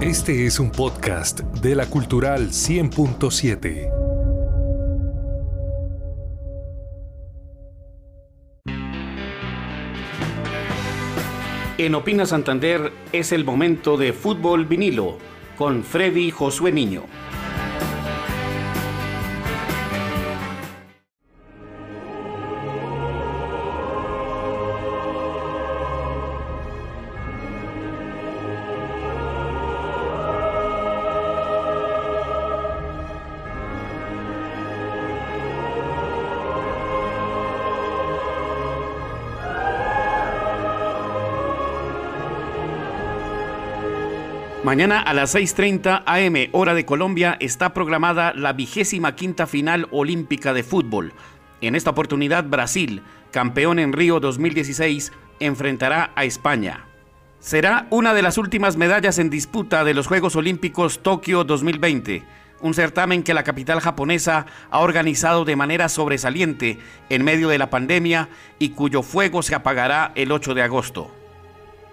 Este es un podcast de la Cultural 100.7. En Opina Santander es el momento de fútbol vinilo con Freddy Josué Niño. Mañana a las 6.30 am, hora de Colombia, está programada la vigésima quinta final olímpica de fútbol. En esta oportunidad, Brasil, campeón en Río 2016, enfrentará a España. Será una de las últimas medallas en disputa de los Juegos Olímpicos Tokio 2020, un certamen que la capital japonesa ha organizado de manera sobresaliente en medio de la pandemia y cuyo fuego se apagará el 8 de agosto.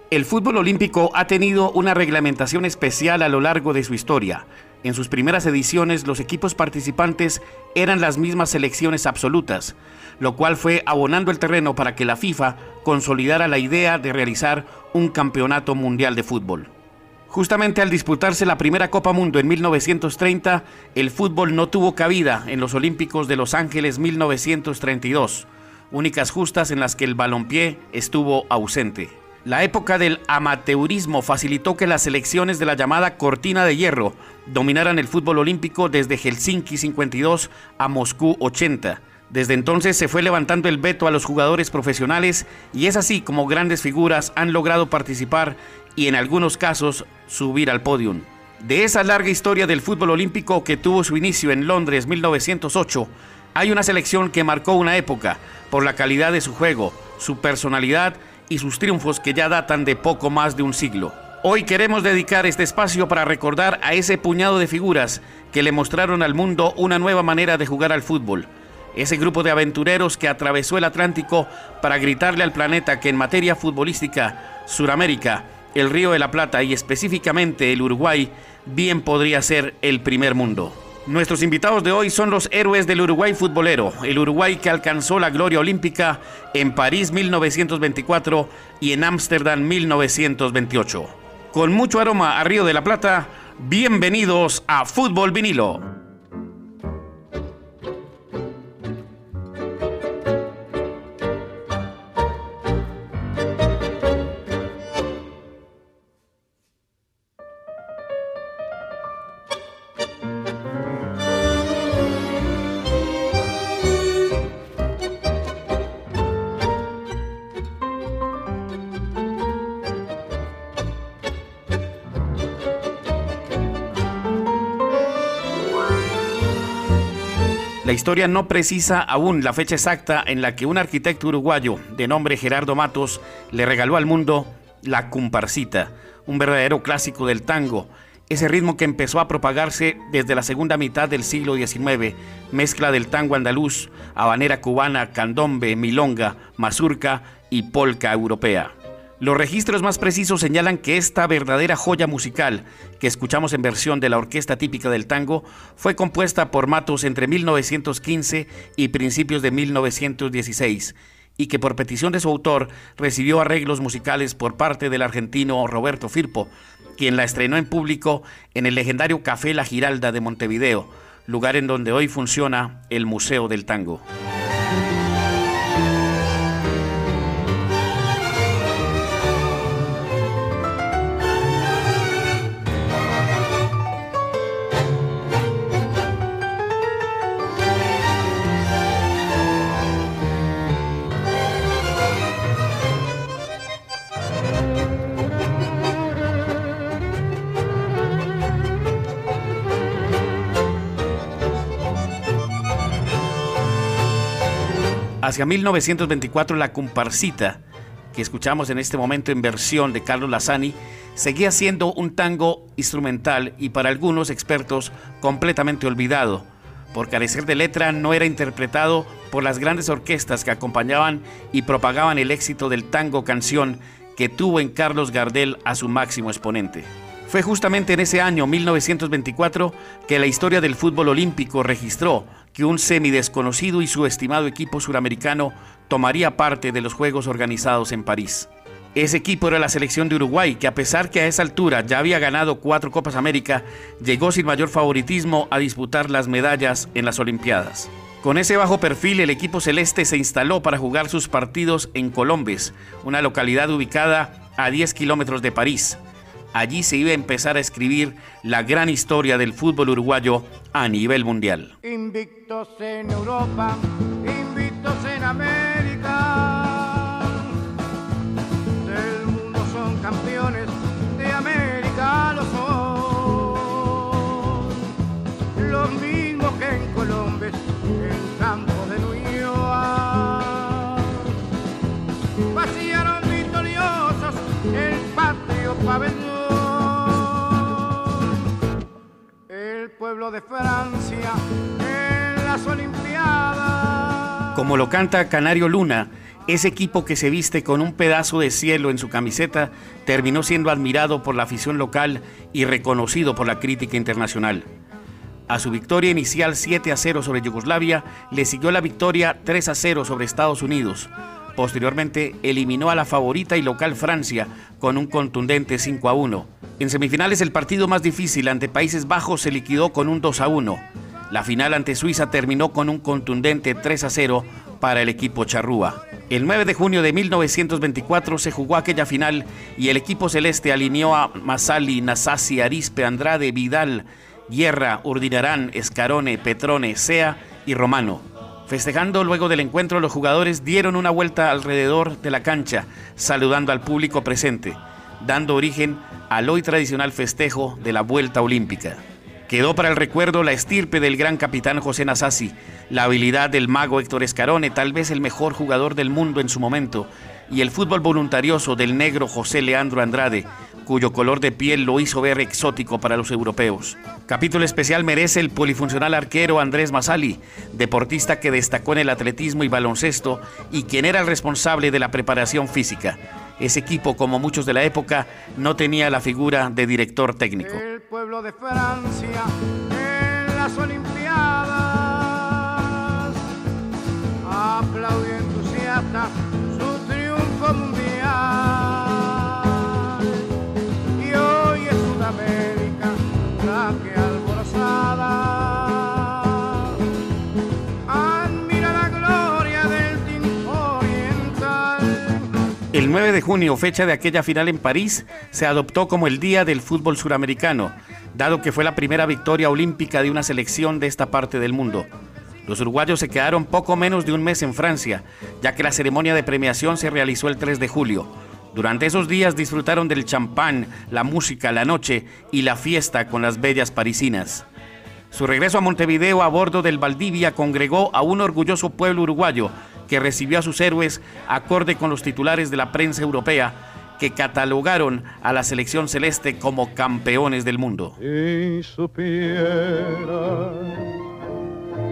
El fútbol olímpico ha tenido una reglamentación especial a lo largo de su historia. En sus primeras ediciones los equipos participantes eran las mismas selecciones absolutas, lo cual fue abonando el terreno para que la FIFA consolidara la idea de realizar un campeonato mundial de fútbol. Justamente al disputarse la primera Copa Mundo en 1930, el fútbol no tuvo cabida en los Olímpicos de Los Ángeles 1932, únicas justas en las que el balompié estuvo ausente. La época del amateurismo facilitó que las selecciones de la llamada cortina de hierro dominaran el fútbol olímpico desde Helsinki 52 a Moscú 80. Desde entonces se fue levantando el veto a los jugadores profesionales y es así como grandes figuras han logrado participar y en algunos casos subir al podium. De esa larga historia del fútbol olímpico que tuvo su inicio en Londres 1908, hay una selección que marcó una época por la calidad de su juego, su personalidad y sus triunfos que ya datan de poco más de un siglo. Hoy queremos dedicar este espacio para recordar a ese puñado de figuras que le mostraron al mundo una nueva manera de jugar al fútbol. Ese grupo de aventureros que atravesó el Atlántico para gritarle al planeta que en materia futbolística, Suramérica, el Río de la Plata y específicamente el Uruguay, bien podría ser el primer mundo. Nuestros invitados de hoy son los héroes del Uruguay futbolero, el Uruguay que alcanzó la gloria olímpica en París 1924 y en Ámsterdam 1928. Con mucho aroma a Río de la Plata, bienvenidos a Fútbol Vinilo. La historia no precisa aún la fecha exacta en la que un arquitecto uruguayo de nombre Gerardo Matos le regaló al mundo la comparsita, un verdadero clásico del tango, ese ritmo que empezó a propagarse desde la segunda mitad del siglo XIX, mezcla del tango andaluz, habanera cubana, candombe, milonga, mazurca y polca europea. Los registros más precisos señalan que esta verdadera joya musical, que escuchamos en versión de la orquesta típica del tango, fue compuesta por Matos entre 1915 y principios de 1916, y que por petición de su autor recibió arreglos musicales por parte del argentino Roberto Firpo, quien la estrenó en público en el legendario Café La Giralda de Montevideo, lugar en donde hoy funciona el Museo del Tango. Hacia 1924 la comparsita, que escuchamos en este momento en versión de Carlos Lazzani, seguía siendo un tango instrumental y para algunos expertos completamente olvidado. Por carecer de letra no era interpretado por las grandes orquestas que acompañaban y propagaban el éxito del tango canción que tuvo en Carlos Gardel a su máximo exponente. Fue justamente en ese año, 1924, que la historia del fútbol olímpico registró que un semidesconocido y subestimado equipo suramericano tomaría parte de los Juegos organizados en París. Ese equipo era la selección de Uruguay, que a pesar que a esa altura ya había ganado cuatro Copas América, llegó sin mayor favoritismo a disputar las medallas en las Olimpiadas. Con ese bajo perfil, el equipo celeste se instaló para jugar sus partidos en Colombes, una localidad ubicada a 10 kilómetros de París. Allí se iba a empezar a escribir la gran historia del fútbol uruguayo a nivel mundial. Invictos en Europa, invictos en América. Del mundo son campeones, de América lo son. Los pueblo de Francia en las Olimpiadas. Como lo canta Canario Luna, ese equipo que se viste con un pedazo de cielo en su camiseta terminó siendo admirado por la afición local y reconocido por la crítica internacional. A su victoria inicial 7 a 0 sobre Yugoslavia le siguió la victoria 3 a 0 sobre Estados Unidos. Posteriormente eliminó a la favorita y local Francia con un contundente 5 a 1. En semifinales el partido más difícil ante Países Bajos se liquidó con un 2 a 1. La final ante Suiza terminó con un contundente 3 a 0 para el equipo charrúa. El 9 de junio de 1924 se jugó aquella final y el equipo celeste alineó a Masali, Nasasi, Arispe, Andrade, Vidal, Guerra, Urdinarán, Escarone, Petrone, Sea y Romano. Festejando luego del encuentro, los jugadores dieron una vuelta alrededor de la cancha, saludando al público presente, dando origen al hoy tradicional festejo de la Vuelta Olímpica. Quedó para el recuerdo la estirpe del gran capitán José Nasasi, la habilidad del mago Héctor Escarone, tal vez el mejor jugador del mundo en su momento, y el fútbol voluntarioso del negro José Leandro Andrade, cuyo color de piel lo hizo ver exótico para los europeos. Capítulo especial merece el polifuncional arquero Andrés Masali, deportista que destacó en el atletismo y baloncesto y quien era el responsable de la preparación física. Ese equipo, como muchos de la época, no tenía la figura de director técnico. El pueblo de Francia en las Olimpiadas aplaudió entusiasta El 9 de junio, fecha de aquella final en París, se adoptó como el Día del Fútbol Suramericano, dado que fue la primera victoria olímpica de una selección de esta parte del mundo. Los uruguayos se quedaron poco menos de un mes en Francia, ya que la ceremonia de premiación se realizó el 3 de julio. Durante esos días disfrutaron del champán, la música, la noche y la fiesta con las bellas parisinas. Su regreso a Montevideo a bordo del Valdivia congregó a un orgulloso pueblo uruguayo que recibió a sus héroes acorde con los titulares de la prensa europea que catalogaron a la selección celeste como campeones del mundo.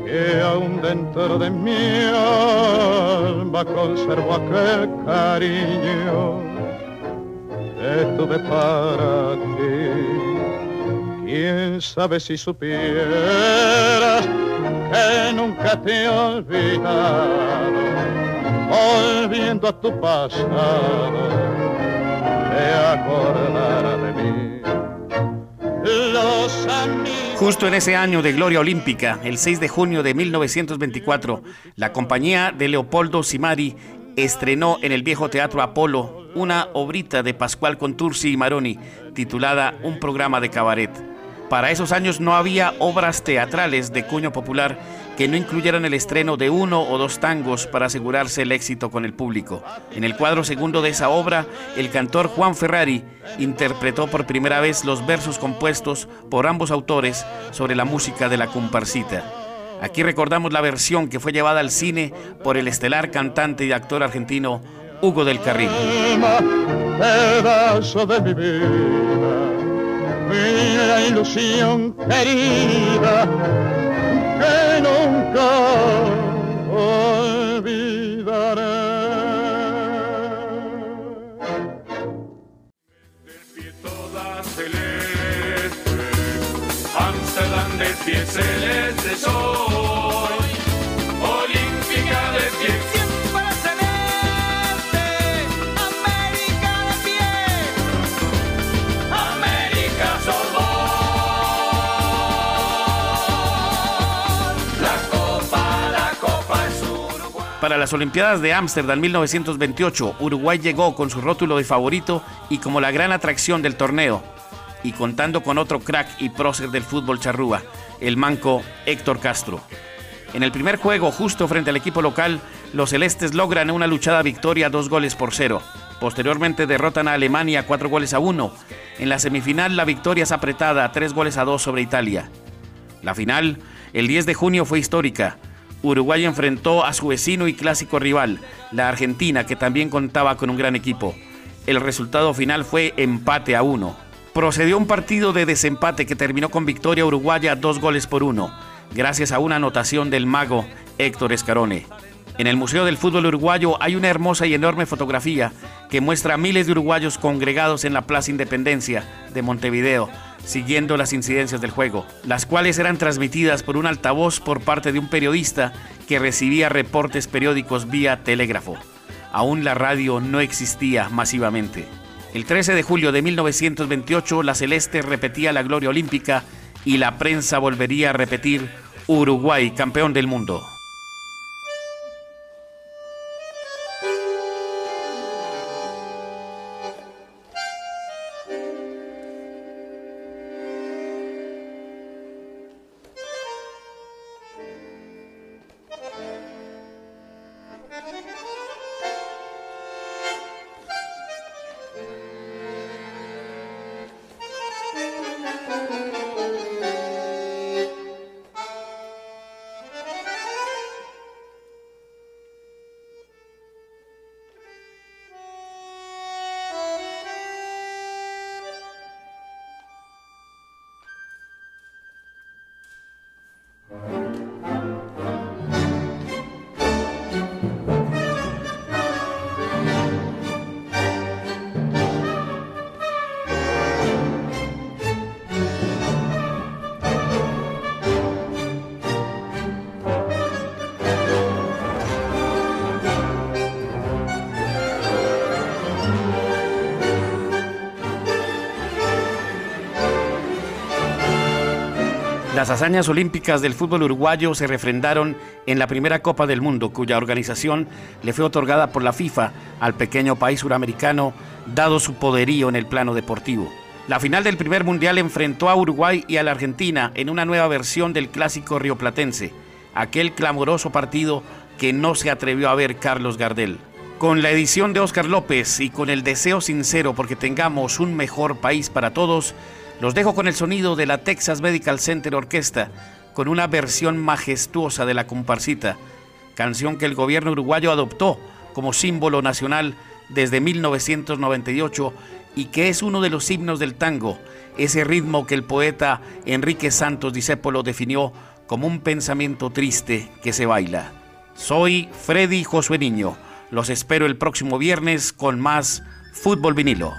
Que aún dentro de mi alma conservo aquel cariño para ti. Quién sabe si supieras que nunca te he olvidado, volviendo a tu pasado, te acordarás de mí. Los amigos Justo en ese año de gloria olímpica, el 6 de junio de 1924, la compañía de Leopoldo Simari estrenó en el viejo Teatro Apolo una obrita de Pascual Contursi y Maroni titulada Un programa de cabaret. Para esos años no había obras teatrales de cuño popular que no incluyeran el estreno de uno o dos tangos para asegurarse el éxito con el público. En el cuadro segundo de esa obra, el cantor Juan Ferrari interpretó por primera vez los versos compuestos por ambos autores sobre la música de la comparsita. Aquí recordamos la versión que fue llevada al cine por el estelar cantante y actor argentino Hugo del Carril. pedazo de mi vida, mi ilusión querida, Para las Olimpiadas de Ámsterdam 1928, Uruguay llegó con su rótulo de favorito y como la gran atracción del torneo, y contando con otro crack y prócer del fútbol charrúa, el manco Héctor Castro. En el primer juego, justo frente al equipo local, los celestes logran una luchada victoria dos goles por cero. Posteriormente derrotan a Alemania cuatro goles a uno. En la semifinal la victoria es apretada tres goles a dos sobre Italia. La final, el 10 de junio, fue histórica. Uruguay enfrentó a su vecino y clásico rival, la Argentina, que también contaba con un gran equipo. El resultado final fue empate a uno. Procedió un partido de desempate que terminó con victoria uruguaya dos goles por uno, gracias a una anotación del mago Héctor Escarone. En el Museo del Fútbol Uruguayo hay una hermosa y enorme fotografía que muestra a miles de uruguayos congregados en la Plaza Independencia de Montevideo, siguiendo las incidencias del juego, las cuales eran transmitidas por un altavoz por parte de un periodista que recibía reportes periódicos vía telégrafo. Aún la radio no existía masivamente. El 13 de julio de 1928 la Celeste repetía la gloria olímpica y la prensa volvería a repetir Uruguay campeón del mundo. Las hazañas olímpicas del fútbol uruguayo se refrendaron en la primera Copa del Mundo, cuya organización le fue otorgada por la FIFA al pequeño país suramericano, dado su poderío en el plano deportivo. La final del primer mundial enfrentó a Uruguay y a la Argentina en una nueva versión del clásico rioplatense, aquel clamoroso partido que no se atrevió a ver Carlos Gardel. Con la edición de Oscar López y con el deseo sincero porque tengamos un mejor país para todos, los dejo con el sonido de la Texas Medical Center Orquesta, con una versión majestuosa de la comparsita, canción que el gobierno uruguayo adoptó como símbolo nacional desde 1998 y que es uno de los himnos del tango, ese ritmo que el poeta Enrique Santos Discépolo definió como un pensamiento triste que se baila. Soy Freddy Josué Niño. Los espero el próximo viernes con más Fútbol Vinilo.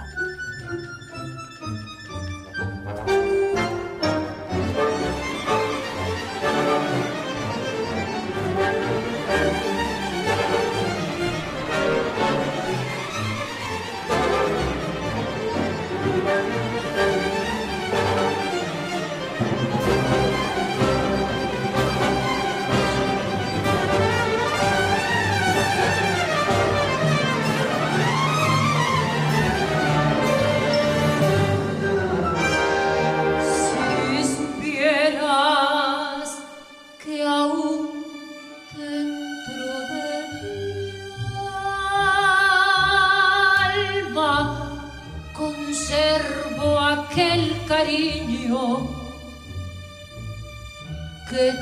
Que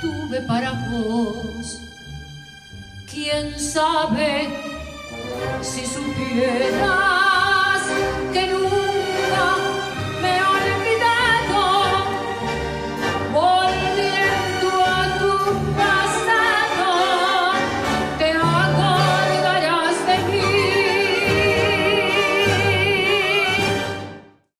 tuve para vos. Quién sabe si supieras que